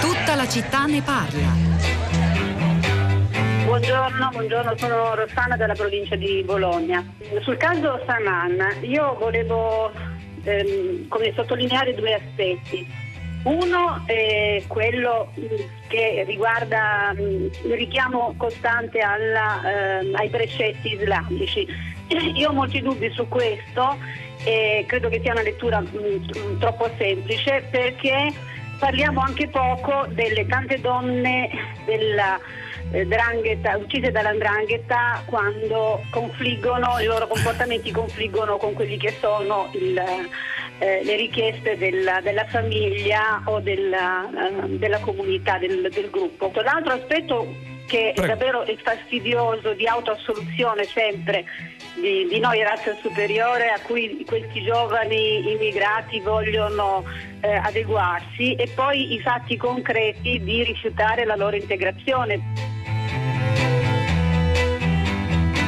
Tutta la città ne parla. Buongiorno, buongiorno, sono Rossana della provincia di Bologna. Sul caso Saman io volevo ehm, sottolineare due aspetti. Uno è quello mh, che riguarda mh, il richiamo costante alla, ehm, ai precetti islamici. Io ho molti dubbi su questo e credo che sia una lettura mh, troppo semplice perché parliamo anche poco delle tante donne della eh, uccise dall'andrangheta quando confliggono, i loro comportamenti confliggono con quelli che sono il, eh, le richieste della, della famiglia o della, eh, della comunità, del, del gruppo. L'altro aspetto che Prego. davvero è fastidioso di autoassoluzione sempre di, di noi razza superiore a cui questi giovani immigrati vogliono eh, adeguarsi e poi i fatti concreti di rifiutare la loro integrazione.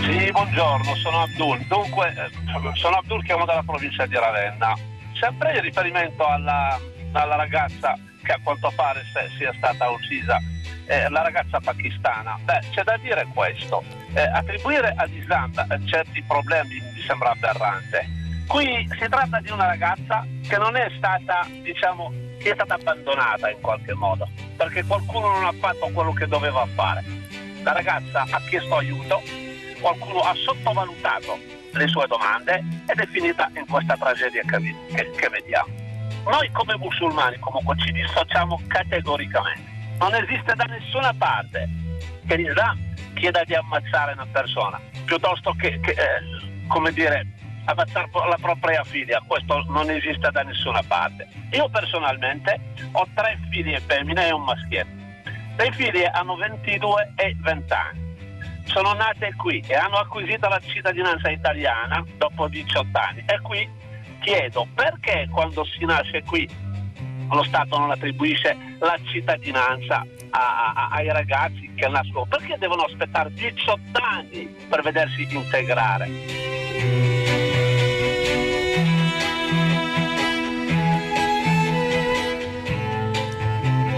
Sì, buongiorno, sono Abdul. Dunque, eh, sono Abdul, chiamo dalla provincia di Ravenna. Sempre in riferimento alla, alla ragazza che a quanto pare sia stata uccisa, eh, la ragazza pakistana, beh, c'è da dire questo. Eh, attribuire all'Islam eh, certi problemi mi sembra aberrante. Qui si tratta di una ragazza che non è stata, diciamo, che è stata abbandonata in qualche modo, perché qualcuno non ha fatto quello che doveva fare. La ragazza ha chiesto aiuto, qualcuno ha sottovalutato le sue domande ed è finita in questa tragedia che, che- che vediamo. Noi come musulmani comunque ci dissociamo categoricamente. Non esiste da nessuna parte che l'Islam chieda di ammazzare una persona piuttosto che, che, eh, come dire, ammazzare la propria figlia. Questo non esiste da nessuna parte. Io personalmente ho tre figlie femmine e un maschietto. Le figlie hanno 22 e 20 anni sono nate qui e hanno acquisito la cittadinanza italiana dopo 18 anni. E qui chiedo perché quando si nasce qui lo Stato non attribuisce la cittadinanza a- a- ai ragazzi che nascono? Perché devono aspettare 18 anni per vedersi integrare?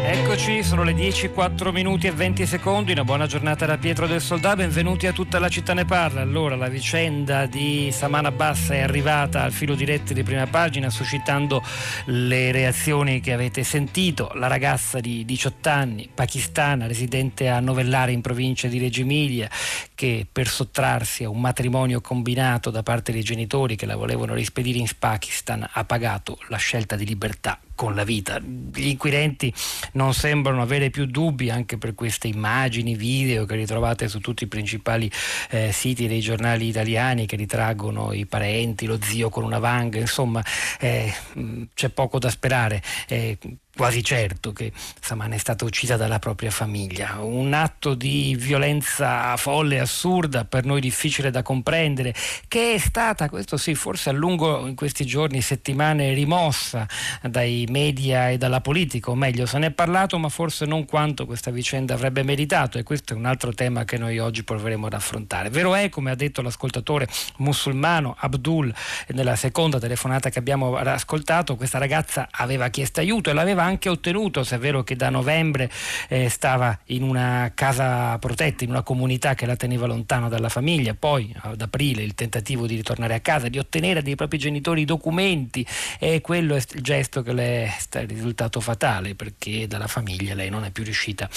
Eccoci, sono le 10, 4 minuti e 20 secondi, una buona giornata da Pietro del Soldà, benvenuti a tutta la città ne parla. Allora, la vicenda di Samana Bassa è arrivata al filo diretto di prima pagina, suscitando le reazioni che avete sentito. La ragazza di 18 anni, pakistana, residente a Novellare in provincia di Reggio Emilia, che per sottrarsi a un matrimonio combinato da parte dei genitori che la volevano rispedire in Pakistan, ha pagato la scelta di libertà con la vita. Gli inquirenti non sembrano avere più dubbi anche per queste immagini, video che ritrovate su tutti i principali eh, siti dei giornali italiani che ritraggono i parenti, lo zio con una vanga, insomma eh, c'è poco da sperare. eh, quasi certo che Samana è stata uccisa dalla propria famiglia. Un atto di violenza folle assurda, per noi difficile da comprendere, che è stata, questo sì, forse a lungo in questi giorni, settimane, rimossa dai media e dalla politica, o meglio, se ne è parlato, ma forse non quanto questa vicenda avrebbe meritato, e questo è un altro tema che noi oggi proveremo ad affrontare. Vero è, come ha detto l'ascoltatore musulmano Abdul nella seconda telefonata che abbiamo ascoltato, questa ragazza aveva chiesto aiuto e l'aveva anche ottenuto, se è vero che da novembre eh, stava in una casa protetta, in una comunità che la teneva lontano dalla famiglia, poi ad aprile il tentativo di ritornare a casa, di ottenere dai propri genitori i documenti e quello è il gesto che le è risultato fatale perché dalla famiglia lei non è più riuscita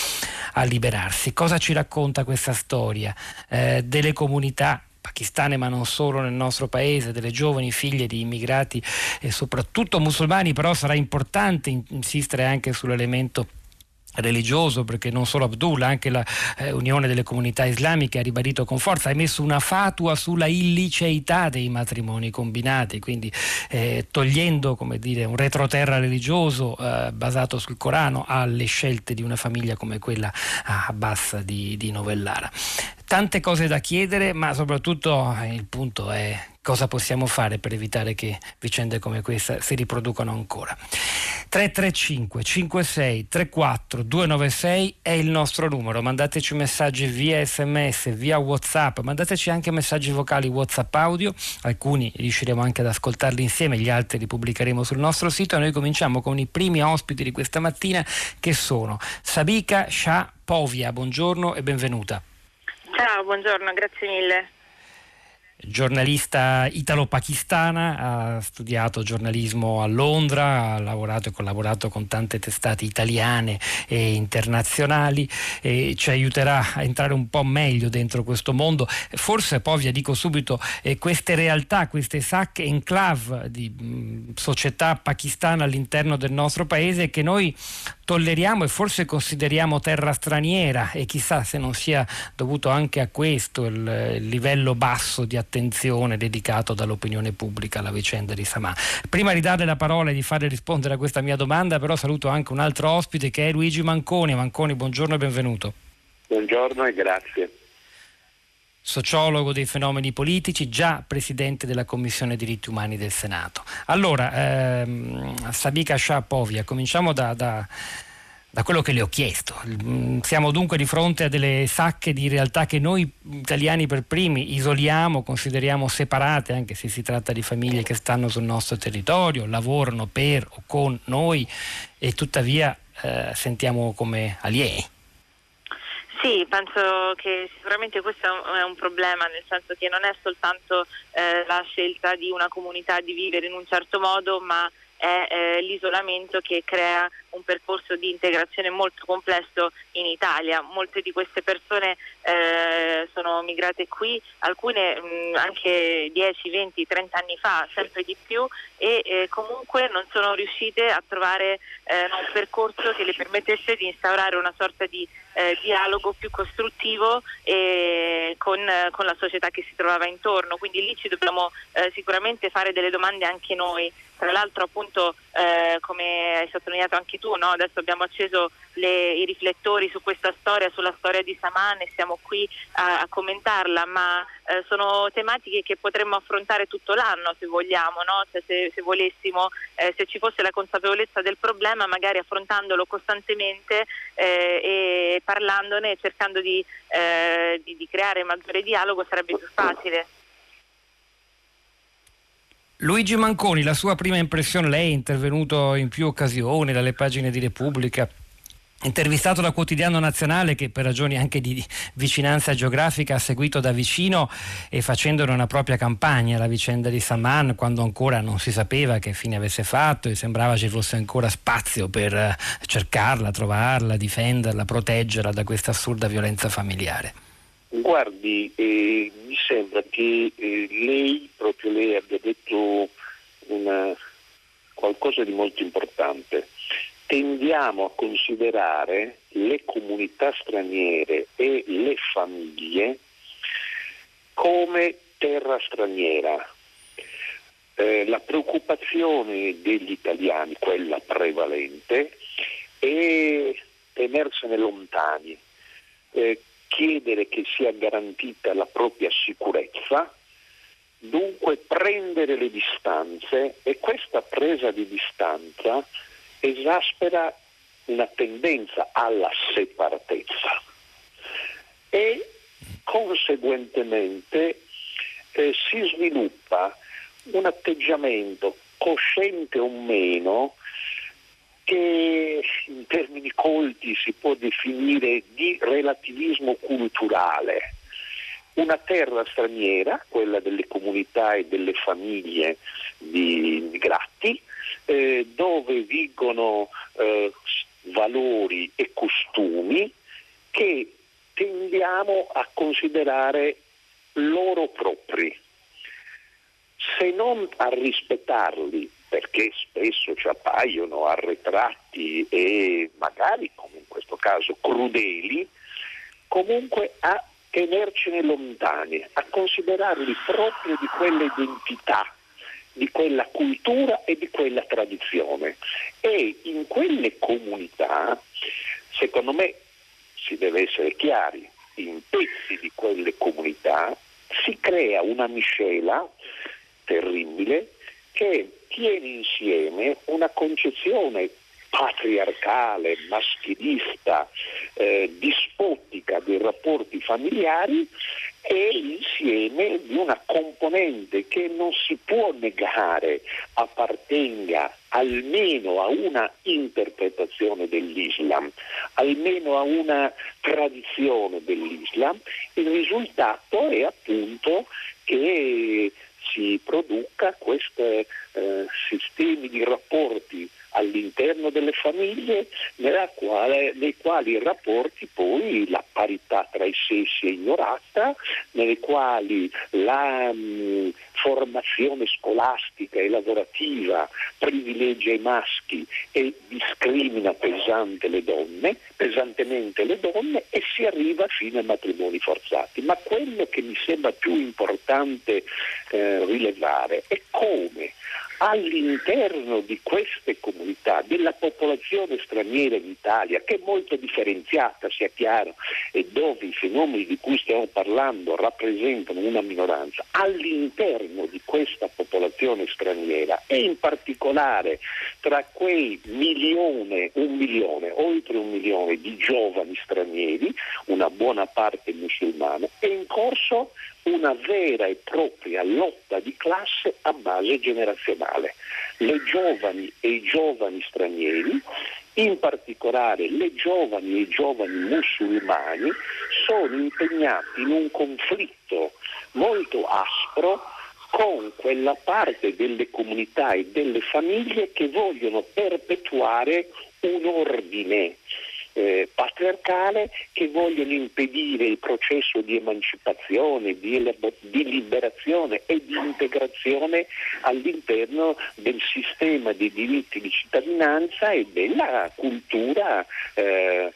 a liberarsi. Cosa ci racconta questa storia eh, delle comunità pakistane ma non solo nel nostro paese, delle giovani figlie di immigrati e soprattutto musulmani, però sarà importante insistere anche sull'elemento religioso perché non solo Abdullah anche la eh, Unione delle Comunità Islamiche ha ribadito con forza ha emesso una fatua sulla illiceità dei matrimoni combinati quindi eh, togliendo come dire un retroterra religioso eh, basato sul Corano alle scelte di una famiglia come quella a Abbas di, di Novellara tante cose da chiedere ma soprattutto il punto è cosa possiamo fare per evitare che vicende come questa si riproducano ancora. 335 56 34 296 è il nostro numero, mandateci messaggi via sms, via whatsapp, mandateci anche messaggi vocali whatsapp audio, alcuni riusciremo anche ad ascoltarli insieme, gli altri li pubblicheremo sul nostro sito e noi cominciamo con i primi ospiti di questa mattina che sono Sabika Shah Povia, buongiorno e benvenuta. Ciao, buongiorno, grazie mille giornalista italo-pakistana, ha studiato giornalismo a Londra, ha lavorato e collaborato con tante testate italiane e internazionali e ci aiuterà a entrare un po' meglio dentro questo mondo. Forse poi vi dico subito, eh, queste realtà, queste sacche enclave di mh, società pakistana all'interno del nostro paese che noi tolleriamo e forse consideriamo terra straniera e chissà se non sia dovuto anche a questo il, il livello basso di attenzione dedicato dall'opinione pubblica alla vicenda di Samà. Prima di dare la parola e di fare rispondere a questa mia domanda, però saluto anche un altro ospite che è Luigi Manconi. Manconi, buongiorno e benvenuto. Buongiorno e grazie sociologo dei fenomeni politici, già presidente della Commissione diritti umani del Senato. Allora, ehm, Sabika Shapovia, cominciamo da, da, da, quello che le ho chiesto. Mm, siamo dunque di fronte a delle sacche di realtà che noi italiani per primi isoliamo, consideriamo separate, anche se si tratta di famiglie che stanno sul nostro territorio, lavorano per o con noi e tuttavia eh, sentiamo come alieni. Sì, penso che sicuramente questo è un problema, nel senso che non è soltanto eh, la scelta di una comunità di vivere in un certo modo, ma è eh, l'isolamento che crea un percorso di integrazione molto complesso in Italia. Molte di queste persone eh, sono migrate qui, alcune mh, anche 10, 20, 30 anni fa, sempre di più, e eh, comunque non sono riuscite a trovare eh, un percorso che le permettesse di instaurare una sorta di eh, dialogo più costruttivo con, con, la società che si trovava intorno. Quindi lì ci dobbiamo eh, sicuramente fare delle domande anche noi. Tra l'altro appunto eh, come hai sottolineato anche tu, no? adesso abbiamo acceso le, i riflettori su questa storia, sulla storia di Saman e siamo qui a, a commentarla, ma eh, sono tematiche che potremmo affrontare tutto l'anno se vogliamo, no? cioè, se, se, volessimo, eh, se ci fosse la consapevolezza del problema, magari affrontandolo costantemente eh, e parlandone e cercando di, eh, di, di creare maggiore dialogo sarebbe più facile. Luigi Manconi, la sua prima impressione, lei è intervenuto in più occasioni dalle pagine di Repubblica, intervistato da Quotidiano Nazionale che per ragioni anche di vicinanza geografica ha seguito da vicino e facendone una propria campagna la vicenda di Saman quando ancora non si sapeva che fine avesse fatto e sembrava ci fosse ancora spazio per eh, cercarla, trovarla, difenderla, proteggerla da questa assurda violenza familiare. Guardi, eh, mi sembra che eh, lei, proprio lei, abbia detto una, qualcosa di molto importante. Tendiamo a considerare le comunità straniere e le famiglie come terra straniera. Eh, la preoccupazione degli italiani, quella prevalente, è tenersene lontani. Eh, chiedere che sia garantita la propria sicurezza, dunque prendere le distanze e questa presa di distanza esaspera una tendenza alla separatezza. E conseguentemente eh, si sviluppa un atteggiamento cosciente o meno che in termini colti si può definire di relativismo culturale. Una terra straniera, quella delle comunità e delle famiglie di immigrati, eh, dove vigono eh, valori e costumi che tendiamo a considerare loro propri. Se non a rispettarli perché spesso ci appaiono arretratti e magari, come in questo caso, crudeli, comunque a tenercene lontani, a considerarli proprio di quella identità, di quella cultura e di quella tradizione. E in quelle comunità, secondo me, si deve essere chiari, in pezzi di quelle comunità si crea una miscela terribile che tiene insieme una concezione patriarcale, maschilista, eh, dispotica dei rapporti familiari e insieme di una componente che non si può negare appartenga almeno a una interpretazione dell'Islam, almeno a una tradizione dell'Islam, il risultato è appunto che si produca questi eh, sistemi di rapporti all'interno delle famiglie quale, nei quali i rapporti poi la parità tra i sessi è ignorata, nelle quali la mh, formazione scolastica e lavorativa privilegia i maschi e discrimina pesante le donne, pesantemente le donne e si arriva fino ai matrimoni forzati. Ma quello che mi sembra più importante eh, rilevare è come all'interno di queste comunità, della popolazione straniera in Italia, che è molto differenziata, sia chiaro, e dove i fenomeni di cui stiamo parlando rappresentano una minoranza, all'interno di questa popolazione straniera e in particolare tra quei milione, un milione, oltre un milione di giovani stranieri, una buona parte musulmana, è in corso una vera e propria lotta di classe a base generazionale. Le giovani e i giovani stranieri, in particolare le giovani e i giovani musulmani, sono impegnati in un conflitto molto aspro con quella parte delle comunità e delle famiglie che vogliono perpetuare un ordine eh, patriarcale che vogliono impedire il processo di emancipazione, di, di, liberazione e di integrazione all'interno del sistema dei diritti di cittadinanza e della cultura eh,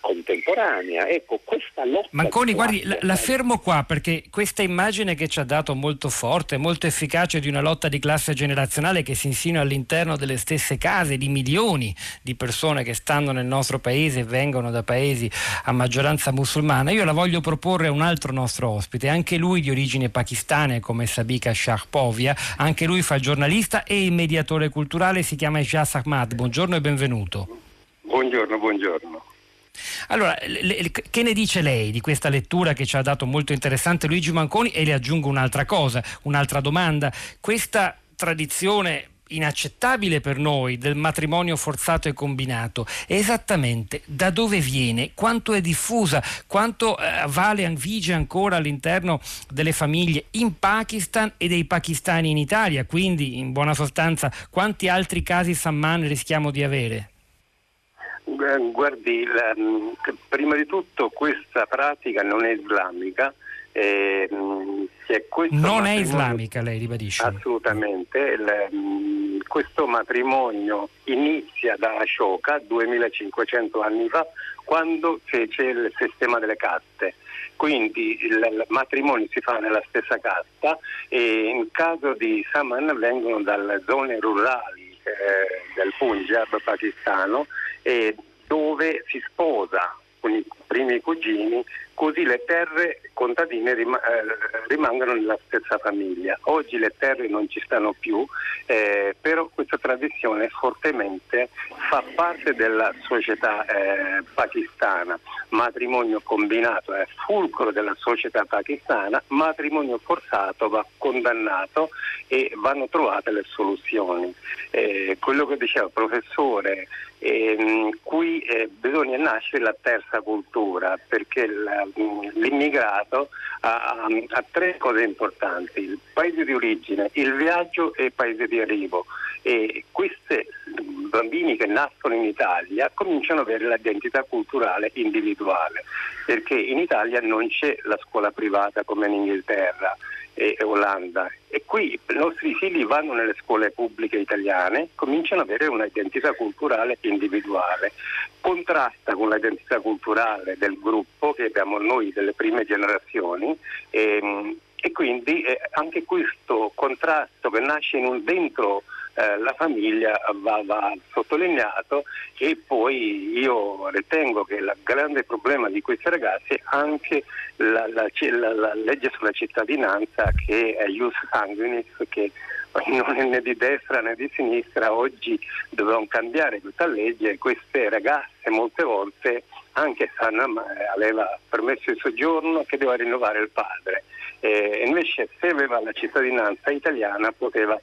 contemporanea. Ecco, questa lotta. Manconi, guardi, la, la, fermo qua perché questa immagine che ci ha dato molto forte, molto efficace di una lotta di classe generazionale che si insinua all'interno delle stesse case di milioni di persone che stanno nel nostro paese e vengono da paesi a maggioranza musulmana, io la voglio proporre a un altro nostro ospite, anche lui di origine pakistana come Sabika Shahpovia, anche lui fa il giornalista e il mediatore culturale, si chiama Ijaz Ahmad. Buongiorno e benvenuto. Buongiorno, buongiorno. Allora, le, che ne dice lei di questa lettura che ci ha dato molto interessante Luigi Manconi e le aggiungo un'altra cosa, un'altra domanda. Questa tradizione inaccettabile per noi del matrimonio forzato e combinato esattamente da dove viene, quanto è diffusa, quanto eh, vale, vige ancora all'interno delle famiglie in Pakistan e dei pakistani in Italia, quindi in buona sostanza quanti altri casi Samman rischiamo di avere? Guardi, la, prima di tutto questa pratica non è islamica. Eh, non è islamica, lei ribadisce? Assolutamente. Il, questo matrimonio inizia da Ashoka 2500 anni fa, quando fece il sistema delle caste. Quindi il, il matrimonio si fa nella stessa casta e in caso di Saman vengono dalle zone rurali eh, del Punjab pakistano e dove si sposa con i primi cugini così le terre contadine rim- eh, rimangono nella stessa famiglia. Oggi le terre non ci stanno più, eh, però questa tradizione fortemente fa parte della società eh, pakistana. Matrimonio combinato è fulcro della società pakistana, matrimonio forzato va condannato e vanno trovate le soluzioni. Eh, quello che diceva il professore, ehm, qui eh, bisogna nascere la terza cultura perché la, l'immigrato ha, ha, tre cose importanti, il paese di origine, il viaggio e il paese di arrivo. E questi bambini che nascono in Italia cominciano ad avere l'identità culturale individuale, perché in Italia non c'è la scuola privata come in Inghilterra e Olanda. E qui i nostri figli vanno nelle scuole pubbliche italiane, cominciano ad avere un'identità culturale individuale, contrasta con l'identità culturale del gruppo che abbiamo noi delle prime generazioni e, ehm, e quindi eh, anche questo contrasto che nasce un, dentro eh, la famiglia va, va, sottolineato e poi io ritengo che il grande problema di questi ragazzi è anche la, la, la, la legge sulla cittadinanza che è Ius Sanguinis che non è né di destra né di sinistra, oggi dovevano cambiare questa legge e queste ragazze molte volte anche Sanna aveva permesso di soggiorno che doveva rinnovare il padre. E invece se aveva la cittadinanza italiana poteva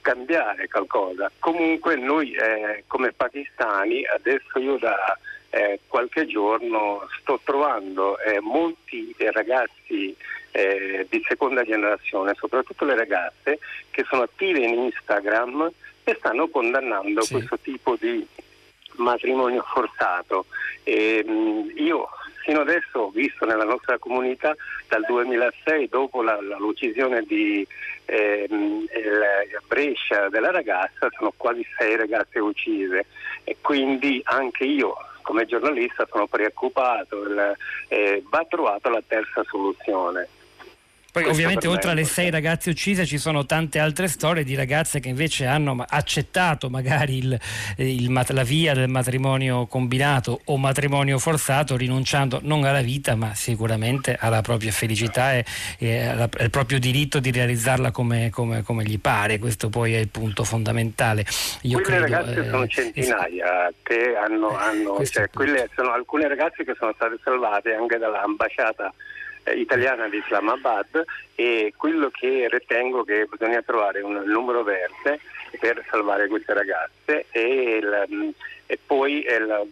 cambiare qualcosa. Comunque noi eh, come pakistani, adesso io da eh, qualche giorno sto trovando eh, molti ragazzi eh, di seconda generazione, soprattutto le ragazze, che sono attive in Instagram e stanno condannando sì. questo tipo di matrimonio forzato. E, mh, io fino adesso ho visto nella nostra comunità dal 2006, dopo la, la, l'uccisione di eh, Brescia della ragazza, sono quasi sei ragazze uccise e quindi anche io come giornalista sono preoccupato, il, eh, va trovata la terza soluzione. Poi Questo ovviamente oltre alle sei ragazze uccise ci sono tante altre storie di ragazze che invece hanno accettato magari il, il, la via del matrimonio combinato o matrimonio forzato rinunciando non alla vita ma sicuramente alla propria felicità e, e alla, al proprio diritto di realizzarla come, come, come, gli pare. Questo poi è il punto fondamentale. Io quelle credo, ragazze eh, sono centinaia eh, che hanno, hanno cioè, quelle sono alcune ragazze che sono state salvate anche dall'ambasciata eh, italiana di Islamabad e quello che ritengo che bisogna trovare un numero verde per salvare queste ragazze e, il, e poi il,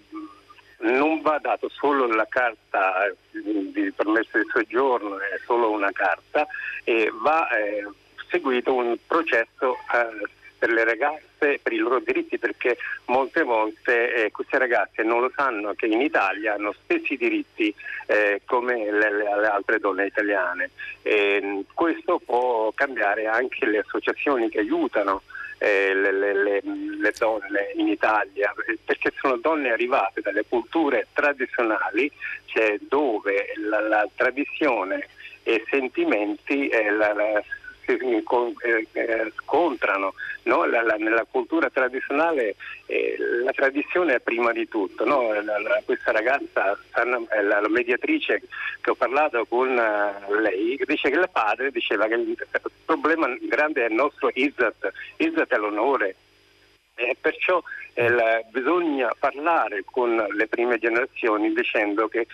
non va dato solo la carta di permesso di soggiorno, è solo una carta, e va eh, seguito un processo eh, per le ragazze, per i loro diritti, perché molte volte eh, queste ragazze non lo sanno che in Italia hanno stessi diritti eh, come le, le, le, altre donne italiane. E, questo può cambiare anche le associazioni che aiutano eh, le, le, le, donne in Italia, perché sono donne arrivate dalle culture tradizionali, cioè dove la, la tradizione e sentimenti eh, la, la, eh, eh, scontrano. No? La, la, nella cultura tradizionale eh, la tradizione è prima di tutto. No? La, questa ragazza, la, mediatrice che ho parlato con uh, lei, dice che il padre diceva che il problema grande è il nostro Izzat, Izzat è l'onore. E perciò eh, bisogna parlare con le prime generazioni dicendo che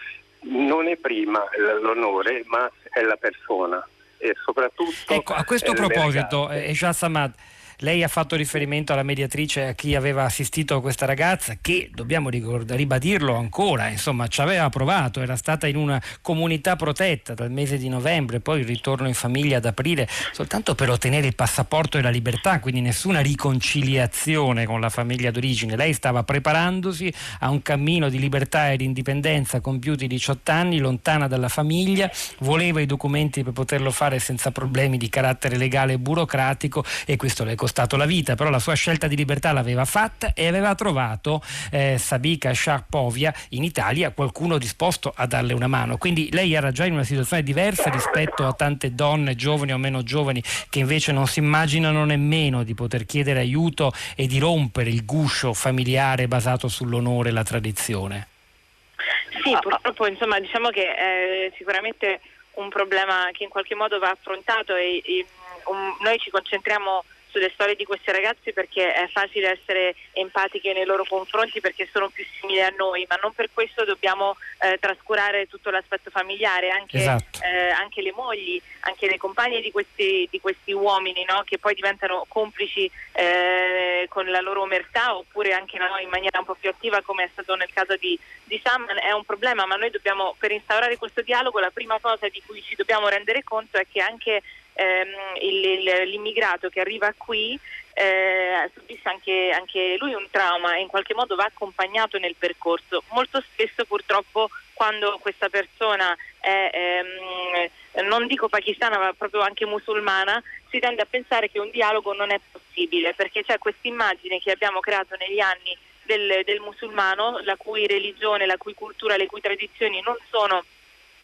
non è prima l'onore ma è la persona e soprattutto... Ecco, a questo proposito, Ejaz Samad, lei ha fatto riferimento alla mediatrice, a chi aveva assistito questa ragazza, che dobbiamo ribadirlo ancora, insomma, ci aveva provato, era stata in una comunità protetta dal mese di novembre, poi il ritorno in famiglia ad aprile, soltanto per ottenere il passaporto e la libertà, quindi nessuna riconciliazione con la famiglia d'origine. Lei stava preparandosi a un cammino di libertà e di indipendenza compiuti 18 anni, lontana dalla famiglia, voleva i documenti per poterlo fare senza problemi di carattere legale e burocratico e questo le costato la vita, però la sua scelta di libertà l'aveva fatta e aveva trovato eh, Sabika Sharpovia in Italia qualcuno disposto a darle una mano. Quindi lei era già in una situazione diversa rispetto a tante donne giovani o meno giovani che invece non si immaginano nemmeno di poter chiedere aiuto e di rompere il guscio familiare basato sull'onore e la tradizione. Sì, purtroppo insomma diciamo che è sicuramente un problema che in qualche modo va affrontato e, e um, noi ci concentriamo sulle storie di queste ragazze perché è facile essere empatiche nei loro confronti perché sono più simili a noi, ma non per questo dobbiamo eh, trascurare tutto l'aspetto familiare, anche, esatto. eh, anche, le mogli, anche le compagne di questi, di questi uomini no? che poi diventano complici eh, con la loro omertà oppure anche no, in maniera un po' più attiva come è stato nel caso di, di Sam, è un problema, ma noi dobbiamo, per instaurare questo dialogo, la prima cosa di cui ci dobbiamo rendere conto è che anche ehm, l'immigrato che arriva qui eh, subisce anche, anche, lui un trauma e in qualche modo va accompagnato nel percorso. Molto spesso purtroppo quando questa persona è, ehm, non dico pakistana ma proprio anche musulmana, si tende a pensare che un dialogo non è possibile perché c'è questa immagine che abbiamo creato negli anni del, del musulmano, la cui religione, la cui cultura, le cui tradizioni non sono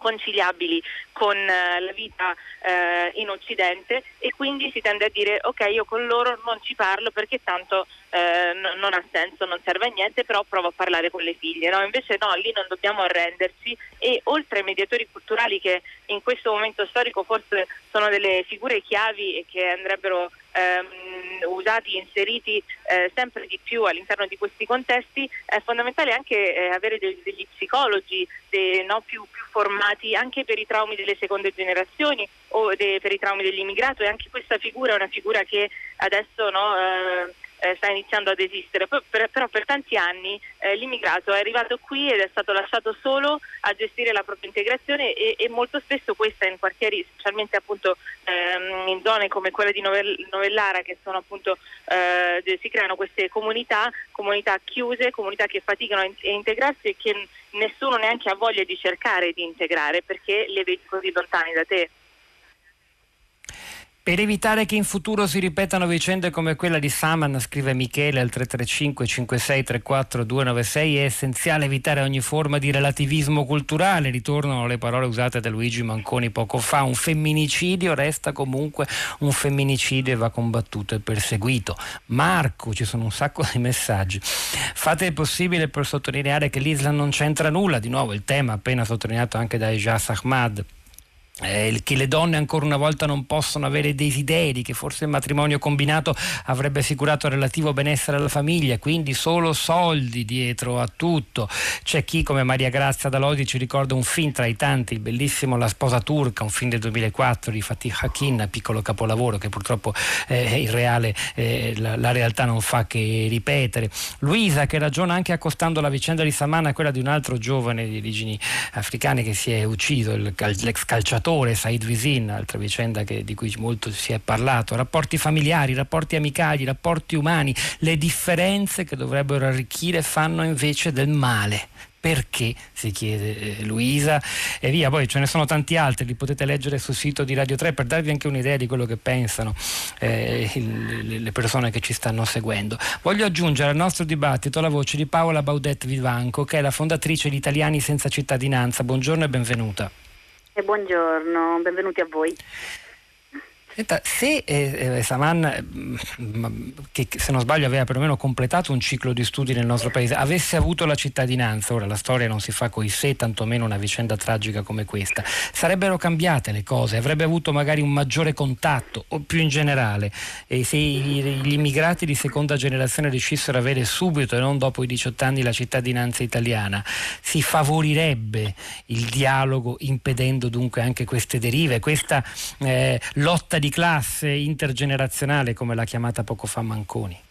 conciliabili con eh, la vita eh, in Occidente e quindi si tende a dire ok io con loro non ci parlo perché tanto eh, n- non ha senso, non serve a niente, però provo a parlare con le figlie. No? Invece no, lì non dobbiamo arrenderci e oltre ai mediatori culturali che in questo momento storico forse sono delle figure chiavi e che andrebbero ehm, usati, inseriti eh, sempre di più all'interno di questi contesti, è fondamentale anche eh, avere degli, degli psicologi de, no, più, più, formati anche per i traumi delle seconde generazioni o de, per i traumi dell'immigrato e anche questa figura è una figura che adesso no, eh, eh, sta iniziando ad esistere, per, però per tanti anni eh, l'immigrato è arrivato qui ed è stato lasciato solo a gestire la propria integrazione e, e molto spesso questa in quartieri, specialmente appunto ehm, in zone come quelle di Novellara che sono appunto eh, si creano queste comunità, comunità chiuse, comunità che faticano a integrarsi e che nessuno neanche ha voglia di cercare di integrare perché le vedi così lontani da te. Per evitare che in futuro si ripetano vicende come quella di Saman, scrive Michele al 335 5634 296, è essenziale evitare ogni forma di relativismo culturale. Ritornano le parole usate da Luigi Manconi poco fa. Un femminicidio resta comunque un femminicidio e va combattuto e perseguito. Marco, ci sono un sacco di messaggi. Fate il possibile per sottolineare che l'Islam non c'entra nulla. Di nuovo il tema appena sottolineato anche da Ejaz Ahmad eh, che le donne ancora una volta non possono avere desideri, che forse il matrimonio combinato avrebbe assicurato relativo benessere alla famiglia, quindi solo soldi dietro a tutto. C'è chi come Maria Grazia Dalodi ci ricorda un film tra i tanti, il bellissimo La sposa turca, un film del 2004 di Fatih Hakin, piccolo capolavoro che purtroppo eh, il reale, eh, la, la, realtà non fa che ripetere. Luisa che ragiona anche accostando la vicenda di Samana a quella di un altro giovane di origini africane che si è ucciso, il, l'ex calciatore attore Said Visin, altra vicenda che, di cui molto si è parlato, rapporti familiari, rapporti amicali, rapporti umani, le differenze che dovrebbero arricchire fanno invece del male. Perché? si chiede eh, Luisa. E via poi ce ne sono tanti altri li potete leggere sul sito di Radio 3 per darvi anche un'idea di quello che pensano eh, il, le persone che ci stanno seguendo. Voglio aggiungere al nostro dibattito la voce di Paola Baudet Vivanco che è la fondatrice di Italiani senza cittadinanza. Buongiorno e benvenuta e buongiorno, benvenuti a voi. Senta, se eh, eh Saman, mm, che se non sbaglio aveva perlomeno completato un ciclo di studi nel nostro paese, avesse avuto la cittadinanza, ora la storia non si fa coi sé, tantomeno una vicenda tragica come questa, sarebbero cambiate le cose, avrebbe avuto magari un maggiore contatto, o più in generale, e se gli immigrati di seconda generazione riuscissero ad avere subito e non dopo i 18 anni la cittadinanza italiana, si favorirebbe il dialogo impedendo dunque anche queste derive, questa eh, lotta di classe intergenerazionale come l'ha chiamata poco fa Manconi?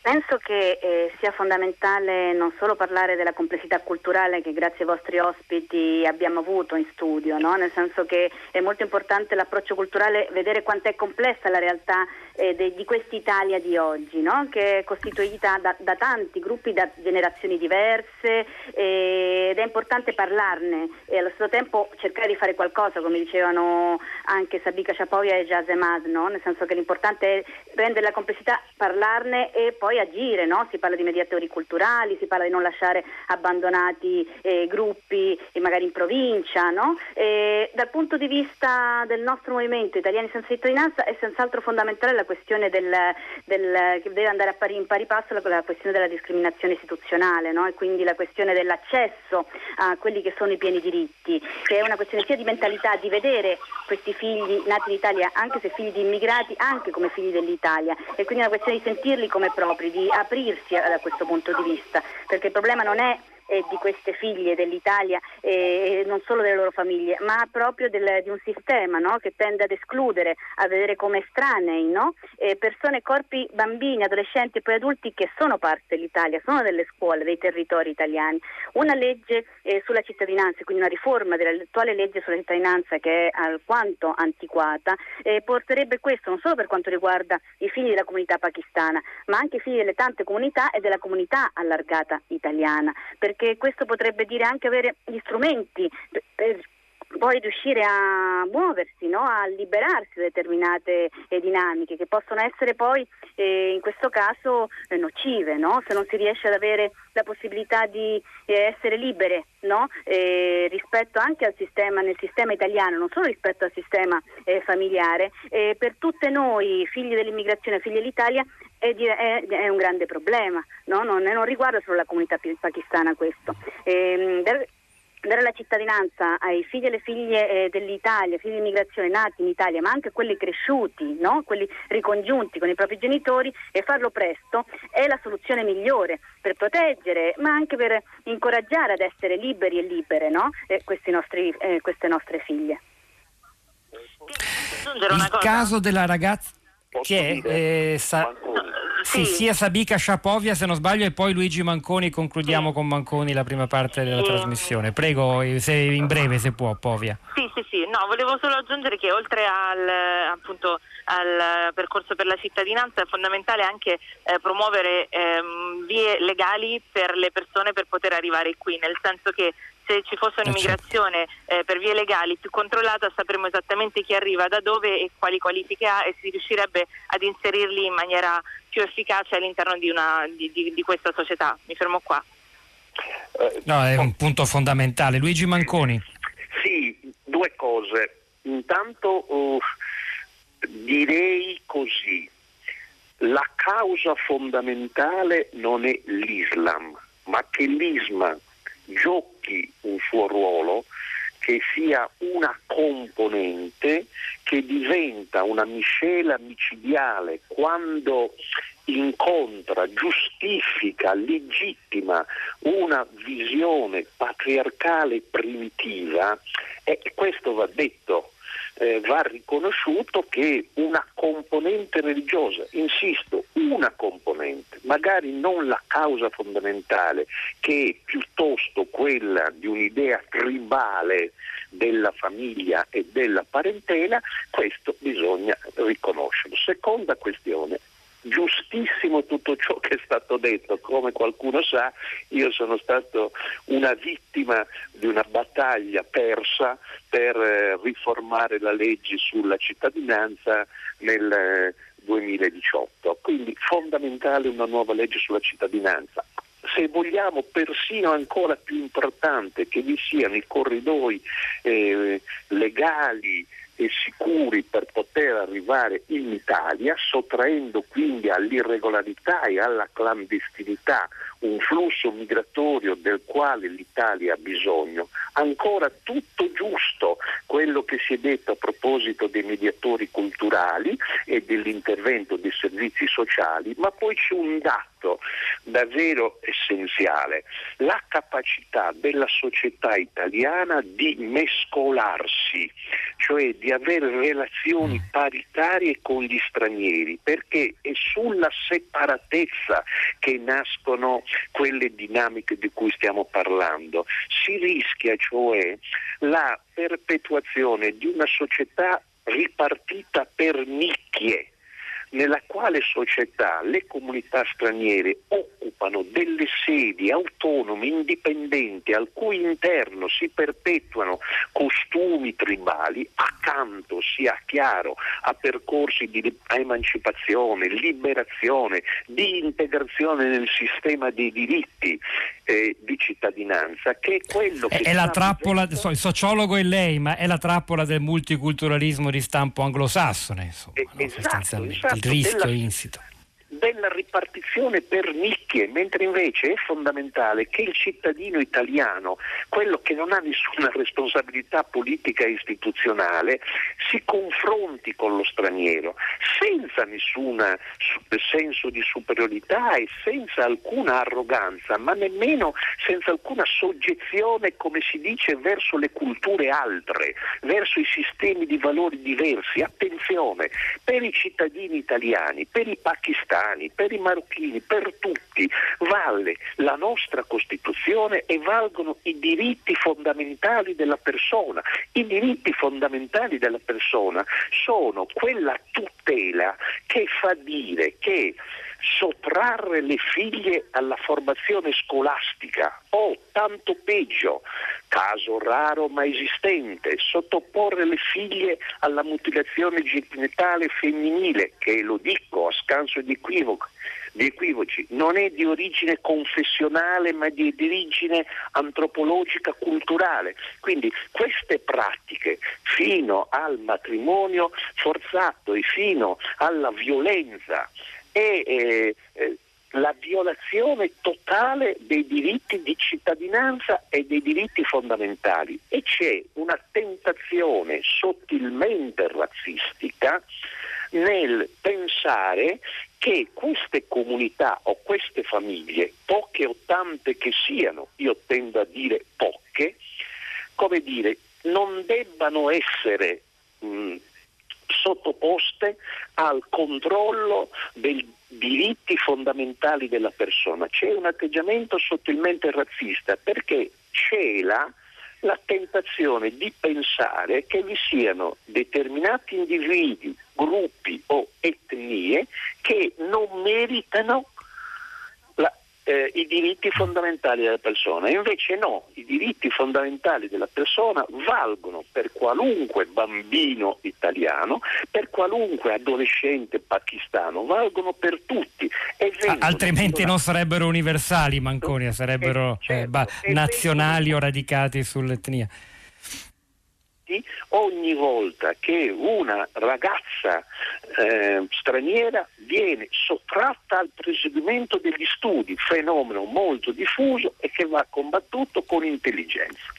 Penso che eh, sia fondamentale non solo parlare della complessità culturale che grazie ai vostri ospiti abbiamo avuto in studio, no? nel senso che è molto importante l'approccio culturale, vedere quanto è complessa la realtà eh, de, di quest'Italia di oggi, no? che è costituita da, da, tanti gruppi, da generazioni diverse eh, ed è importante parlarne e allo stesso tempo cercare di fare qualcosa, come dicevano anche Sabika Chapoia e Jazemad, no? nel senso che l'importante è rendere la complessità, parlarne e poi agire, no? si parla di mediatori culturali, si parla di non lasciare abbandonati eh, gruppi eh, magari in provincia. No? dal punto di vista del nostro movimento Italiani senza cittadinanza è senz'altro fondamentale la questione del, del, che deve andare a pari, in pari passo la, la questione della discriminazione istituzionale no? e quindi la questione dell'accesso a quelli che sono i pieni diritti, che è una questione sia di mentalità, di vedere questi figli nati in Italia, anche se figli di immigrati, anche come figli dell'Italia e quindi una questione di sentirli come propri di aprirsi da questo punto di vista, perché il problema non è eh, di queste figlie dell'Italia e eh, non solo delle loro famiglie, ma proprio del, di un sistema no? che tende ad escludere, a vedere come estranei no? eh, persone, corpi, bambini, adolescenti e poi adulti che sono parte dell'Italia, sono delle scuole, dei territori italiani. Una legge eh, sulla cittadinanza, quindi una riforma dell'attuale legge sulla cittadinanza che è alquanto antiquata, eh, porterebbe questo non solo per quanto riguarda i figli della comunità pakistana, ma anche i figli delle tante comunità e della comunità allargata italiana. Per perché questo potrebbe dire anche avere gli strumenti per poi riuscire a muoversi, no? a liberarsi da determinate eh, dinamiche che possono essere poi eh, in questo caso eh, nocive, no? se non si riesce ad avere la possibilità di eh, essere libere no? Eh, rispetto anche al sistema, nel sistema italiano, non solo rispetto al sistema eh, familiare, per tutte noi figli dell'immigrazione, figli dell'Italia è, è, è, un grande problema, no? non, non, riguarda solo la comunità pakistana questo. Eh, dare la cittadinanza ai figli e alle figlie eh, dell'Italia, figli di immigrazione nati in Italia, ma anche quelli cresciuti, no? quelli ricongiunti con i propri genitori e farlo presto è la soluzione migliore per proteggere, ma anche per incoraggiare ad essere liberi e libere no? eh, nostri, eh, queste nostre figlie. Il caso della ragazza che è, eh, sa- sì, sì, sia Sabica Sciapovia se non sbaglio e poi Luigi Manconi concludiamo sì. con Manconi la prima parte della trasmissione. Prego, se in breve se può, Povia. Sì, sì, sì, no, volevo solo aggiungere che oltre al, appunto, al percorso per la cittadinanza è fondamentale anche eh, promuovere ehm, vie legali per le persone per poter arrivare qui, nel senso che se ci fosse un'immigrazione eh, per vie legali più controllata sapremo esattamente chi arriva da dove e quali qualifiche ha e si riuscirebbe ad inserirli in maniera più efficace all'interno di, una, di, di, di questa società. Mi fermo qua. No, è un punto fondamentale. Luigi Manconi. Sì, due cose. Intanto uh, direi così, la causa fondamentale non è l'Islam, ma che l'Islam giochi un suo ruolo, che sia una componente che diventa una miscela micidiale quando incontra, giustifica, legittima una visione patriarcale primitiva e questo va detto eh, va riconosciuto che una componente religiosa, insisto, una componente, magari non la causa fondamentale, che è piuttosto quella di un'idea tribale della famiglia e della parentela, questo bisogna riconoscerlo. Seconda questione, giustissimo tutto ciò che è stato detto, come qualcuno sa io sono stato una vittima di una battaglia persa per eh, riformare la legge sulla cittadinanza nel 2018, eh, quindi fondamentale una nuova legge sulla cittadinanza. Se vogliamo persino ancora più importante che vi siano i corridoi eh, legali e sicuri per poter arrivare in Italia, sottraendo quindi all'irregolarità e alla clandestinità un flusso migratorio del quale l'Italia ha bisogno. Ancora tutto giusto quello che si è detto a proposito dei mediatori culturali e dell'intervento dei servizi sociali, ma poi c'è un dato davvero essenziale, la capacità della società italiana di mescolarsi, cioè di avere relazioni paritarie con gli stranieri, perché è sulla separatezza che nascono quelle dinamiche di cui stiamo parlando. Si rischia cioè la perpetuazione di una società ripartita per nicchie nella quale società le comunità straniere occupano delle sedi autonome, indipendenti, al cui interno si perpetuano costumi tribali, accanto, sia chiaro, a percorsi di emancipazione, liberazione, di integrazione nel sistema dei diritti eh, di cittadinanza, che è quello che... È la trappola, vivendo... il sociologo è lei, ma è la trappola del multiculturalismo di stampo anglosassone, insomma, eh, no? esatto, esatto, il rischio della... insito della ripartizione per nicchie, mentre invece è fondamentale che il cittadino italiano, quello che non ha nessuna responsabilità politica e istituzionale, si confronti con lo straniero senza nessun senso di superiorità e senza alcuna arroganza, ma nemmeno senza alcuna soggezione, come si dice, verso le culture altre, verso i sistemi di valori diversi. Attenzione, per i cittadini italiani, per i pakistani, italiani, per i marocchini, per tutti, vale la nostra Costituzione e valgono i diritti fondamentali della persona. I diritti fondamentali della persona sono quella tutela che fa dire che sottrarre le figlie alla formazione scolastica o, tanto peggio, caso raro ma esistente, sottoporre le figlie alla mutilazione genitale femminile, che lo dico a scanso di equivoco, di equivoci, non è di origine confessionale ma di origine antropologica culturale. Quindi queste pratiche fino al matrimonio forzato e fino alla violenza eh, la violazione totale dei diritti di cittadinanza e dei diritti fondamentali. E c'è una tentazione sottilmente razzistica nel pensare che queste comunità o queste famiglie, poche o tante che siano, io tendo a dire poche, come dire, non debbano essere mh, sottoposte al controllo dei diritti fondamentali della persona. C'è un atteggiamento sottilmente razzista perché cela la tentazione di pensare che vi siano determinati individui, gruppi o etnie che non meritano eh, i diritti fondamentali della persona. Invece no, i diritti fondamentali della persona valgono per qualunque bambino italiano, per qualunque adolescente pakistano, valgono per tutti. altrimenti non sarebbero universali, Manconia, sarebbero eh, certo, eh, bah, nazionali o radicati sull'etnia ogni volta che una ragazza eh, straniera viene sottratta al proseguimento degli studi, fenomeno molto diffuso e che va combattuto con intelligenza.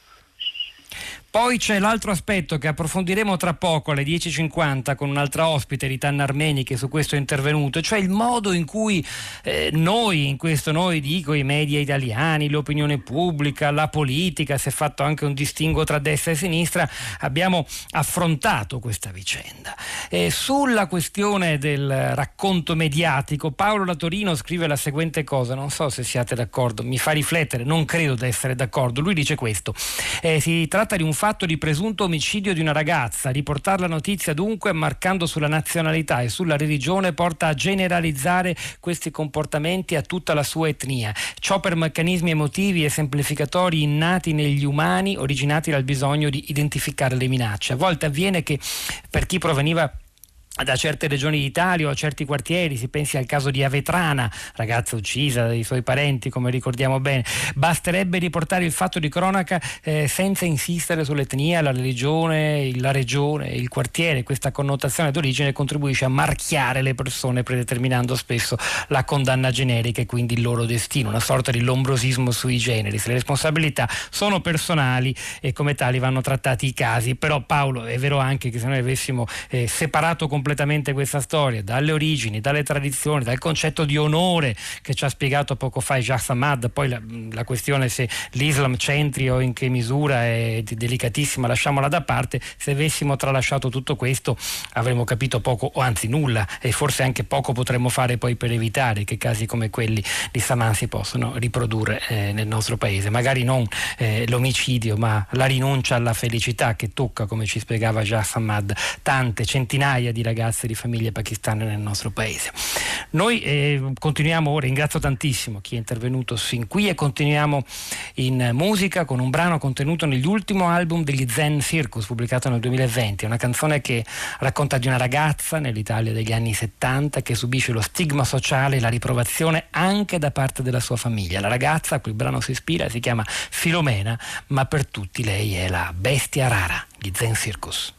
Poi c'è l'altro aspetto che approfondiremo tra poco alle 10.50 con un'altra ospite, Ritanna Armeni, che su questo è intervenuto, cioè il modo in cui eh, noi, in questo noi dico i media italiani, l'opinione pubblica, la politica, si è fatto anche un distinguo tra destra e sinistra, abbiamo affrontato questa vicenda. E sulla questione del racconto mediatico, Paolo Latorino scrive la seguente cosa, non so se siate d'accordo, mi fa riflettere, non credo di essere d'accordo, lui dice questo, eh, si tratta di un fatto di presunto omicidio di una ragazza. Riportare la notizia dunque marcando sulla nazionalità e sulla religione porta a generalizzare questi comportamenti a tutta la sua etnia. Ciò per meccanismi emotivi e semplificatori innati negli umani originati dal bisogno di identificare le minacce. A volte avviene che per chi proveniva da certe regioni d'Italia o a certi quartieri, si pensi al caso di Avetrana, ragazza uccisa dai suoi parenti, come ricordiamo bene. Basterebbe riportare il fatto di cronaca eh, senza insistere sull'etnia, la religione, la regione, il quartiere. Questa connotazione d'origine contribuisce a marchiare le persone, predeterminando spesso la condanna generica e quindi il loro destino, una sorta di lombrosismo sui generi. Le responsabilità sono personali e come tali vanno trattati i casi. Però Paolo, è vero anche che se noi avessimo eh, separato completamente completamente questa storia, dalle origini, dalle tradizioni, dal concetto di onore che ci ha spiegato poco fa Jacques Ahmad, poi la, la questione se l'Islam c'entri o in che misura è delicatissima, lasciamola da parte, se avessimo tralasciato tutto questo avremmo capito poco o anzi nulla e forse anche poco potremmo fare poi per evitare che casi come quelli di Saman si possano riprodurre eh, nel nostro paese, magari non eh, l'omicidio ma la rinuncia alla felicità che tocca, come ci spiegava Jacques Ahmad, tante centinaia di ragazzi ragazze di famiglie pakistane nel nostro paese. Noi eh, continuiamo, ringrazio tantissimo chi è intervenuto sin qui e continuiamo in musica con un brano contenuto nell'ultimo album degli Zen Circus pubblicato nel 2020, una canzone che racconta di una ragazza nell'Italia degli anni 70 che subisce lo stigma sociale e la riprovazione anche da parte della sua famiglia. La ragazza a cui il brano si ispira si chiama Filomena, ma per tutti lei è la bestia rara, gli Zen Circus.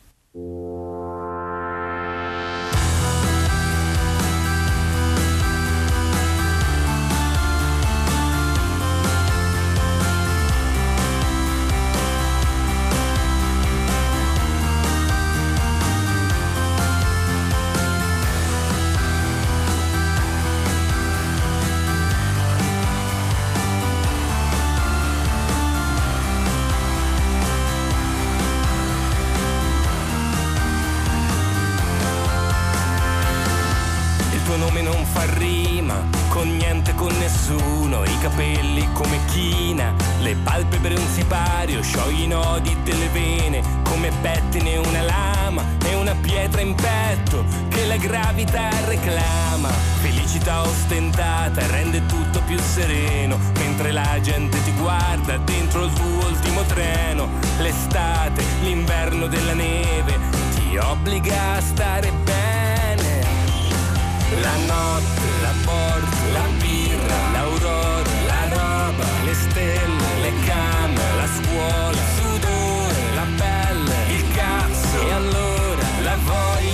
Nodi delle vene come pettine una lama e una pietra in petto che la gravità reclama. Felicità ostentata rende tutto più sereno, mentre la gente ti guarda dentro il tuo ultimo treno. L'estate, l'inverno della neve, ti obbliga a stare bene. La notte, la porta, la le stelle, le came, la scuola, il sudore, la pelle, il cazzo. E allora la voglia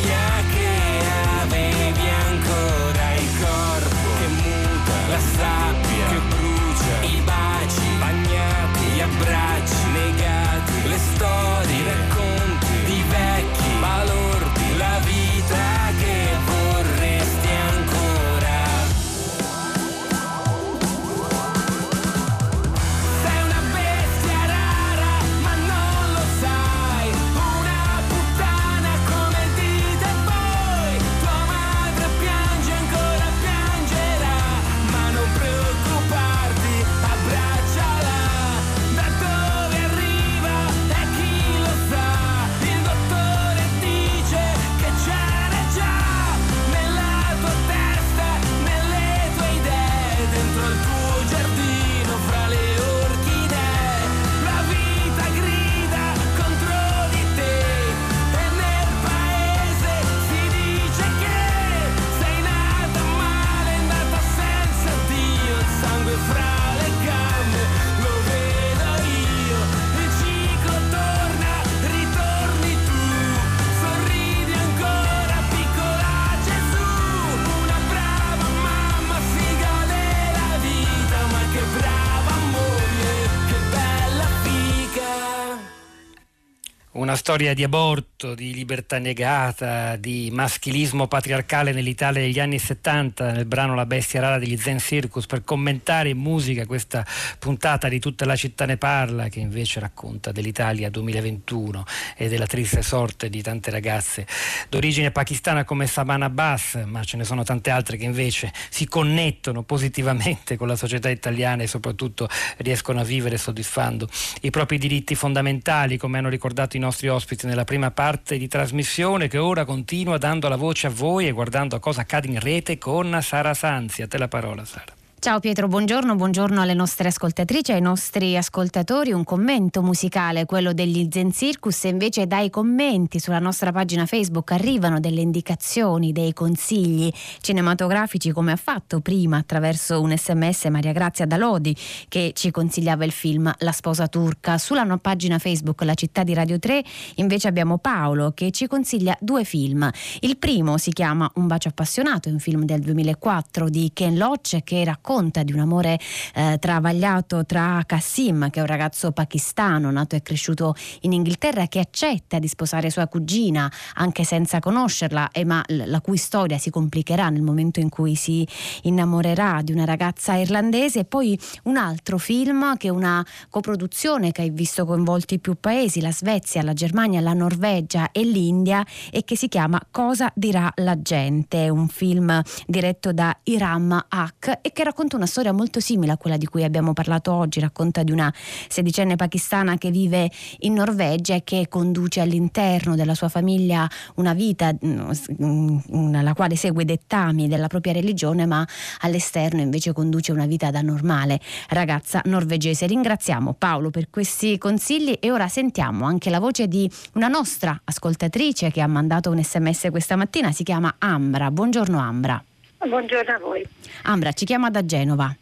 Una storia di aborto, di libertà negata, di maschilismo patriarcale nell'Italia degli anni 70, nel brano La bestia rara degli Zen Circus, per commentare in musica questa puntata di Tutta la città ne parla, che invece racconta dell'Italia 2021 e della triste sorte di tante ragazze d'origine pakistana come Saman Abbas, ma ce ne sono tante altre che invece si connettono positivamente con la società italiana e soprattutto riescono a vivere soddisfando i propri diritti fondamentali, come hanno ricordato i nostri ospiti nella prima parte di trasmissione, che ora continua dando la voce a voi e guardando a cosa accade in rete con Sara Sanzi. A te la parola, Sara. Ciao Pietro, buongiorno, buongiorno alle nostre ascoltatrici ai nostri ascoltatori. Un commento musicale, quello degli Zen Circus, e invece dai commenti sulla nostra pagina Facebook arrivano delle indicazioni, dei consigli cinematografici, come ha fatto prima attraverso un sms Maria Grazia Dalodi che ci consigliava il film La sposa turca. Sulla no- pagina Facebook La città di Radio 3 invece abbiamo Paolo che ci consiglia due film. Il primo si chiama Un bacio appassionato, un film del 2004 di Ken Loach che racconta di un amore eh, travagliato tra Kassim, che è un ragazzo pakistano nato e cresciuto in Inghilterra, che accetta di sposare sua cugina anche senza conoscerla, e ma la cui storia si complicherà nel momento in cui si innamorerà di una ragazza irlandese. E poi un altro film che è una coproduzione che ha visto coinvolti più paesi, la Svezia, la Germania, la Norvegia e l'India, e che si chiama Cosa dirà la gente? È un film diretto da Iram Haq e che racconta una storia molto simile a quella di cui abbiamo parlato oggi. Racconta di una sedicenne pakistana che vive in Norvegia e che conduce all'interno della sua famiglia una vita mm, la quale segue dettami della propria religione, ma all'esterno invece conduce una vita da normale ragazza norvegese. Ringraziamo Paolo per questi consigli e ora sentiamo anche la voce di una nostra ascoltatrice che ha mandato un sms questa mattina, si chiama Ambra. Buongiorno Ambra. Buongiorno a voi. Ambra ci chiama da Genova.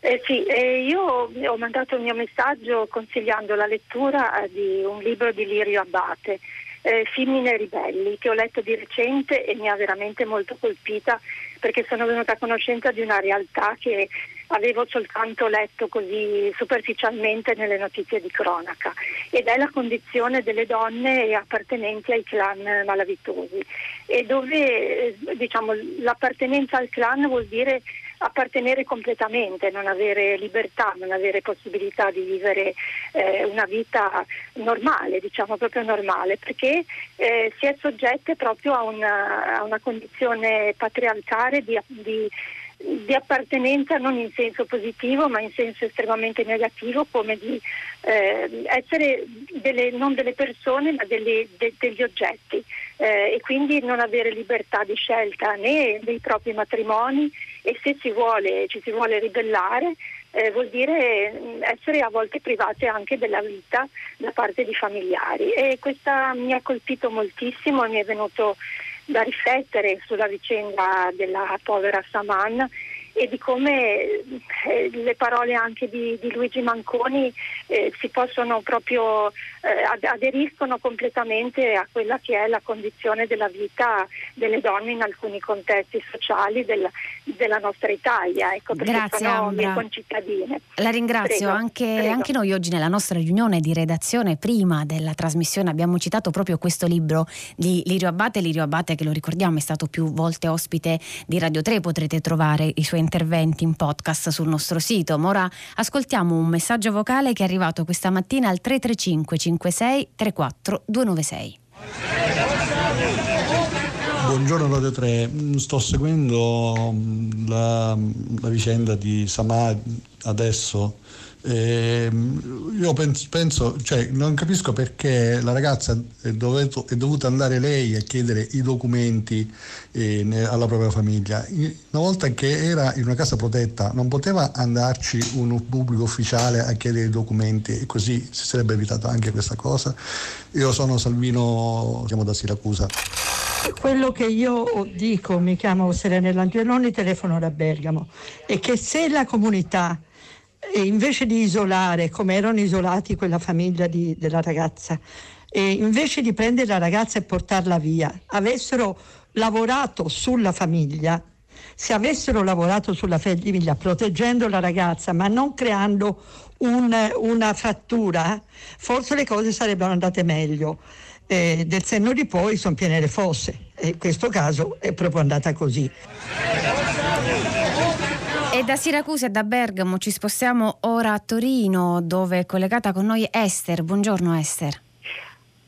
Eh sì, eh, io ho mandato il mio messaggio consigliando la lettura eh, di un libro di Lirio Abbate, eh, Femmine ribelli, che ho letto di recente e mi ha veramente molto colpita perché sono venuta a conoscenza di una realtà che avevo soltanto letto così superficialmente nelle notizie di cronaca ed è la condizione delle donne appartenenti ai clan malavitosi e dove eh, diciamo, l'appartenenza al clan vuol dire appartenere completamente, non avere libertà, non avere possibilità di vivere eh, una vita normale, diciamo proprio normale, perché eh, si è soggette proprio a una, a una condizione patriarcale di, di di appartenenza non in senso positivo ma in senso estremamente negativo come di eh, essere delle, non delle persone ma delle, de, degli oggetti. Eh, e quindi non avere libertà di scelta né dei propri matrimoni e se si vuole, ci si vuole ribellare eh, vuol dire essere a volte private anche della vita da parte di familiari. E questa mi ha colpito moltissimo e mi è venuto da riflettere sulla vicenda della povera Saman e di come eh, le parole anche di, di Luigi Manconi eh, si possono proprio eh, ad- aderiscono completamente a quella che è la condizione della vita delle donne in alcuni contesti sociali del- della nostra Italia, ecco, perché Grazie, sono Ambra. mie concittadine. La ringrazio, Prego, anche, prego. anche noi oggi nella nostra riunione di redazione prima della trasmissione abbiamo citato proprio questo libro di Lirio Abate, Lirio Abate che lo ricordiamo è stato più volte ospite di Radio 3, potrete trovare i suoi interventi in podcast sul nostro sito. Ma ora ascoltiamo un messaggio vocale che è arrivato questa mattina al 335 56 34 296. Buongiorno Radio 3, Mm, sto seguendo mm, la, la vicenda di Samad adesso. Ehm, io penso, penso- cioè, non capisco perché la ragazza è, doveto- è dovuta andare lei a chiedere i documenti eh, alla propria famiglia. Una volta che era in una casa protetta non poteva andarci un pubblico ufficiale a chiedere i documenti e così si sarebbe evitata anche questa cosa. Io sono Salvino, siamo da Siracusa. Quello che io dico, mi chiamo Serenella Angeloni, telefono da Bergamo, è che se la comunità, eh, invece di isolare, come erano isolati quella famiglia di- della ragazza, e invece di prendere la ragazza e portarla via, avessero lavorato sulla famiglia, se avessero lavorato sulla famiglia proteggendo la ragazza ma non creando un- una frattura, forse le cose sarebbero andate meglio. Eh, del senno di poi sono piene le fosse e in questo caso è proprio andata così. E da Siracusa e da Bergamo ci spostiamo ora a Torino dove è collegata con noi Esther. Buongiorno Esther.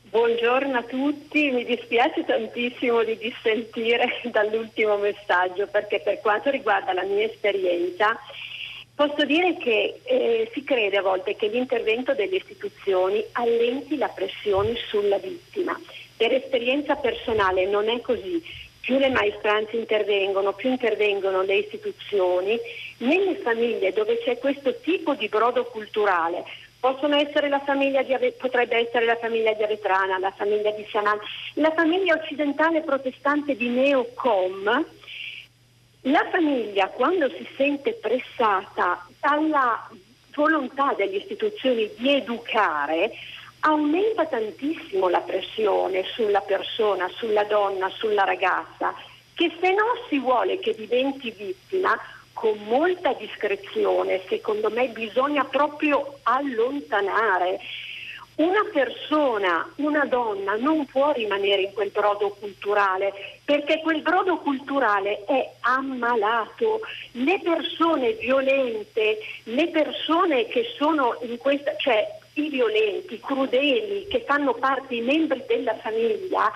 Buongiorno a tutti, mi dispiace tantissimo di dissentire dall'ultimo messaggio perché per quanto riguarda la mia esperienza posso dire che eh, si crede a volte che l'intervento delle istituzioni allenti la pressione sulla vittima. Per esperienza personale non è così. Più le maestranze intervengono, più intervengono le istituzioni, nelle famiglie dove c'è questo tipo di brodo culturale essere di potrebbe essere la famiglia di Avetrana, la famiglia di Sanan, la famiglia occidentale protestante di Neocom. La famiglia quando si sente pressata dalla volontà delle istituzioni di educare aumenta tantissimo la pressione sulla persona, sulla donna, sulla ragazza, che se non si vuole che diventi vittima, con molta discrezione, secondo me bisogna proprio allontanare. Una persona, una donna non può rimanere in quel brodo culturale perché quel brodo culturale è ammalato. Le persone violente, le persone che sono in questa, cioè i violenti, i crudeli, che fanno parte i membri della famiglia,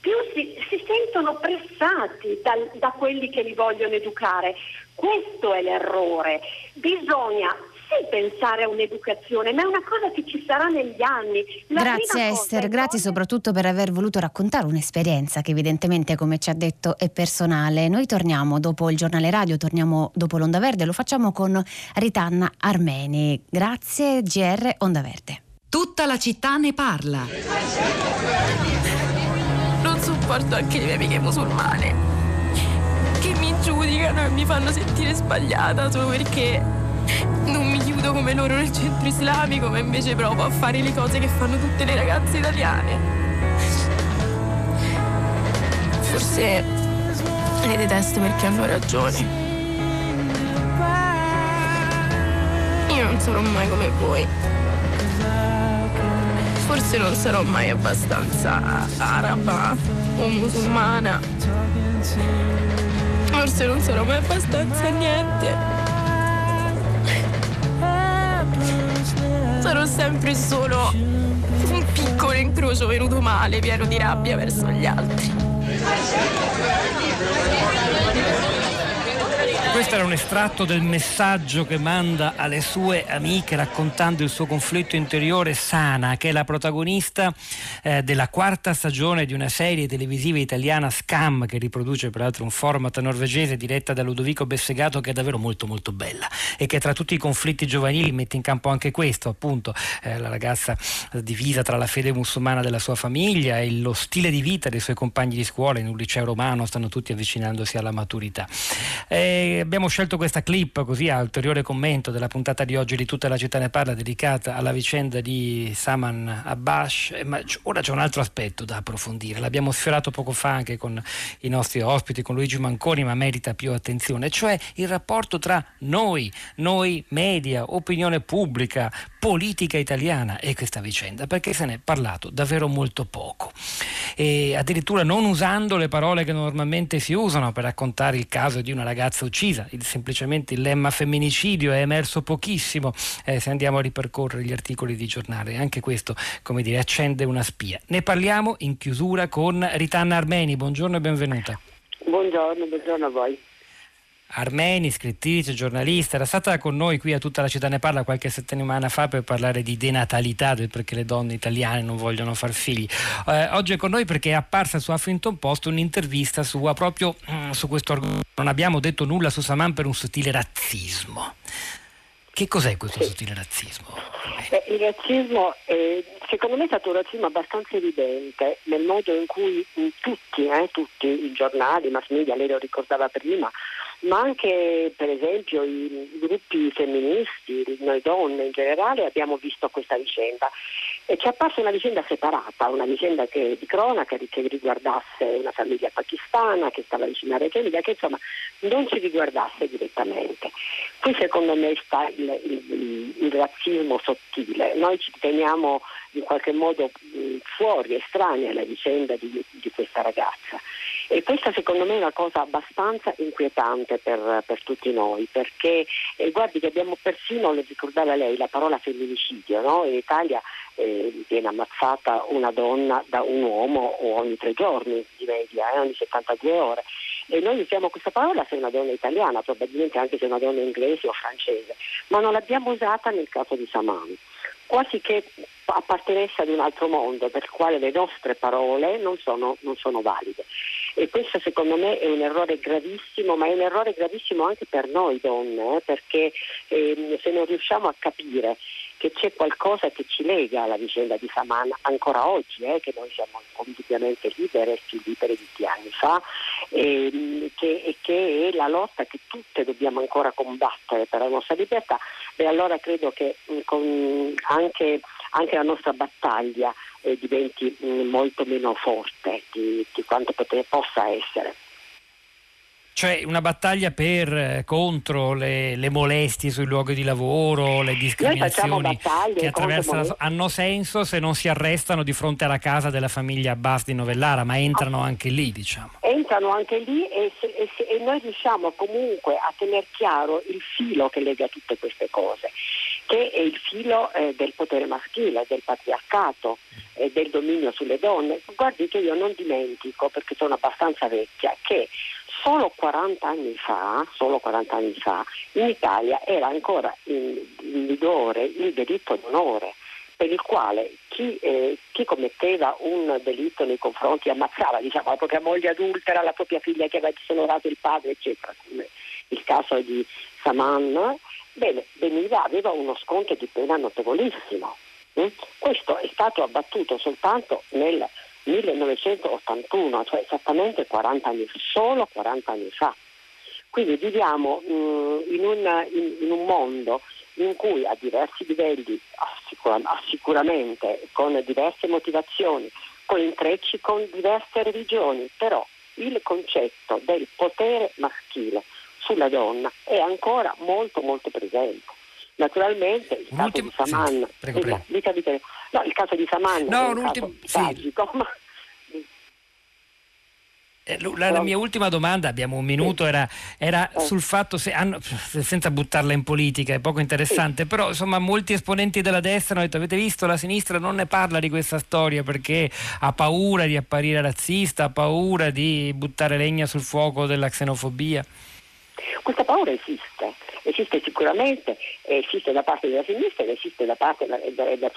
più si, si sentono pressati dal- da quelli che li vogliono educare. Questo è l'errore. Bisogna sì pensare a un'educazione, ma è una cosa che ci sarà negli anni. La grazie Esther, grazie soprattutto per aver voluto raccontare un'esperienza che evidentemente, come ci ha detto, è personale. Noi torniamo dopo il giornale radio, torniamo dopo l'Onda Verde, lo facciamo con Ritanna Armeni. Grazie GR Onda Verde. Tutta la città ne parla. Non sopporto anche le mie amiche musulmane che mi giudicano e mi fanno sentire sbagliata solo perché non mi chiudo come loro nel centro islamico, ma invece provo a fare le cose che fanno tutte le ragazze italiane. Forse le detesto perché hanno ragione. Io non sarò mai come voi. Forse non sarò mai abbastanza araba o musulmana. Forse non sarò mai abbastanza niente. Sarò sempre solo un piccolo incrocio venuto male, pieno di rabbia verso gli altri. Questo era un estratto del messaggio che manda alle sue amiche raccontando il suo conflitto interiore Sana, che è la protagonista eh, della quarta stagione di una serie televisiva italiana Scam, che riproduce peraltro un format norvegese diretta da Ludovico Bessegato che è davvero molto molto bella e che tra tutti i conflitti giovanili mette in campo anche questo, appunto, eh, la ragazza divisa tra la fede musulmana della sua famiglia e lo stile di vita dei suoi compagni di scuola in un liceo romano, stanno tutti avvicinandosi alla maturità. Eh, abbiamo scelto questa clip così a ulteriore commento della puntata di oggi di Tutta la città ne parla dedicata alla vicenda di Saman Abbas, eh, ma ora c'è un altro aspetto da approfondire, l'abbiamo sfiorato poco fa anche con i nostri ospiti, con Luigi Manconi, ma merita più attenzione, cioè il rapporto tra noi, noi media, opinione pubblica, politica italiana e questa vicenda, perché se ne è parlato davvero molto poco. E addirittura non usando le parole che normalmente si usano per raccontare il caso di una ragazza uccisa, il- semplicemente il lemma femminicidio è emerso pochissimo eh, se andiamo a ripercorrere gli articoli di giornale, anche questo come dire accende una spia. Ne parliamo in chiusura con Ritanna Armeni, buongiorno e benvenuta. Buongiorno, buongiorno a voi. Armeni, scrittrice, giornalista, era stata con noi qui a tutta la città ne parla qualche settimana fa per parlare di denatalità, del perché le donne italiane non vogliono far figli. Eh, oggi è con noi perché è apparsa su Huffington Post un'intervista sua proprio mm, su questo argomento. Non abbiamo detto nulla su Saman per un sottile razzismo. Che cos'è questo sottile razzismo? Eh, il razzismo, eh, secondo me è stato un razzismo abbastanza evidente nel modo in cui mh, tutti, eh, tutti i giornali, i mass media, lei lo ricordava prima, ma anche per esempio i, gruppi femministi, noi donne in generale, abbiamo visto questa vicenda. E ci è apparsa una vicenda separata, una vicenda che, di cronaca che riguardasse una famiglia pakistana che stava vicino a Reggio Emilia, che insomma non ci riguardasse direttamente. Qui secondo me sta il, il- il razzismo sottile, noi ci teniamo in qualche modo mh, fuori, estranei alla vicenda di, di questa ragazza. E questa secondo me è una cosa abbastanza inquietante per, per tutti noi, perché eh, guardi che abbiamo persino, lo ricordava lei, la parola femminicidio, no? in Italia eh, viene ammazzata una donna da un uomo ogni tre giorni di media, eh, ogni 72 ore. E noi usiamo questa parola se è una donna italiana, probabilmente anche se è una donna inglese o francese, ma non l'abbiamo usata nel caso di Saman quasi che appartenesse ad un altro mondo per il quale le nostre parole non sono, non sono valide. E questo secondo me è un errore gravissimo, ma è un errore gravissimo anche per noi donne, eh, perché ehm, se non riusciamo a capire che c'è qualcosa che ci lega alla vicenda di Saman ancora oggi, eh, che noi siamo indubbiamente libere, più libere di dieci anni fa, ehm, che, e che è la lotta che tutte dobbiamo ancora combattere per la nostra libertà, e allora credo che con- anche, anche la nostra battaglia eh, diventi mh, molto meno forte di, di quanto pote- possa essere. Cioè una battaglia per, eh, contro le, le molestie sui luoghi di lavoro, le discriminazioni che attraversano, contro hanno senso se non si arrestano di fronte alla casa della famiglia Abbas di Novellara, ma entrano anche lì, diciamo. entrano anche lì e, se- e se- e noi riusciamo comunque a tenere chiaro il filo che lega tutte queste cose, che è il filo eh, del potere maschile, del patriarcato, e del dominio sulle donne. Guardi che io non dimentico, perché sono abbastanza vecchia, che solo 40 anni fa, solo 40 anni fa, in Italia era ancora in, vigore il delitto d'onore per il quale chi, eh, chi commetteva un delitto nei confronti, ammazzava diciamo, la propria moglie adultera, la propria figlia che aveva disonorato il padre, eccetera, come il caso di Saman, bene, veniva, aveva uno sconto di pena notevolissimo. mm? Questo è stato abbattuto soltanto nel 1981, cioè esattamente 40 anni, solo 40 anni fa. Quindi viviamo mh, in, un, in- in un mondo in cui a diversi livelli, assicura- sicuramente con diverse motivazioni, con intrecci con diverse religioni, però il concetto del potere maschile sulla donna è ancora molto molto presente. Naturalmente il caso di Saman, prego, eh, prego. dica, dica. No, il caso di Saman No, è un un caso ultimo- sì. tragico, ma Eh, La, la mia ultima domanda, abbiamo un minuto, era, era sul fatto se hanno, senza buttarla in politica, è poco interessante, però insomma molti esponenti della destra hanno detto avete visto la sinistra non ne parla di questa storia perché ha paura di apparire razzista, ha paura di buttare legna sul fuoco della xenofobia. Questa paura esiste, esiste sicuramente, esiste da parte della sinistra ed esiste, da parte,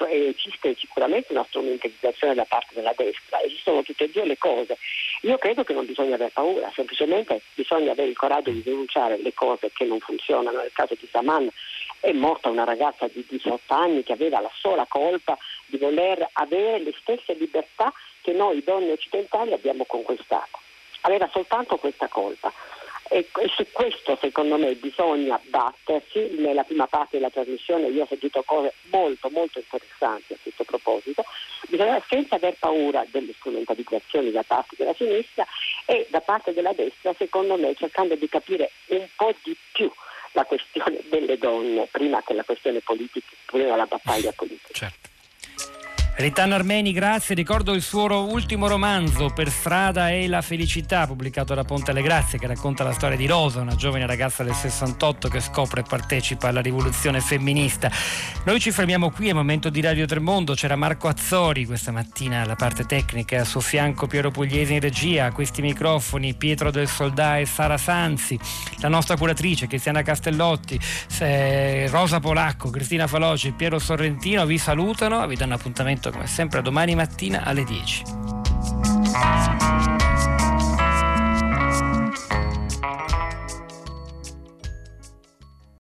esiste sicuramente una strumentalizzazione da parte della destra, esistono tutte e due le cose. Io credo che non bisogna avere paura, semplicemente bisogna avere il coraggio di denunciare le cose che non funzionano. Nel caso di Saman è morta una ragazza di 18 anni che aveva la sola colpa di voler avere le stesse libertà che noi donne occidentali abbiamo conquistato. Aveva soltanto questa colpa. E su questo secondo me bisogna battersi, nella prima parte della trasmissione io ho sentito cose molto molto interessanti a questo proposito, bisogna senza aver paura delle strumentalizzazioni da parte della sinistra e da parte della destra secondo me cercando di capire un po' di più la questione delle donne prima che la questione politica, prima la battaglia politica. Certo. Ritano Armeni, grazie. Ricordo il suo ultimo romanzo, Per strada e la felicità, pubblicato da Ponte alle Grazie, che racconta la storia di Rosa, una giovane ragazza del 68 che scopre e partecipa alla rivoluzione femminista. Noi ci fermiamo qui, è momento di Radio Tremondo. C'era Marco Azzori questa mattina alla parte tecnica, a suo fianco Piero Pugliese in regia, a questi microfoni Pietro del Soldà e Sara Sanzi, la nostra curatrice Cristiana Castellotti, Rosa Polacco, Cristina Faloci Piero Sorrentino vi salutano, vi danno appuntamento come sempre domani mattina alle 10.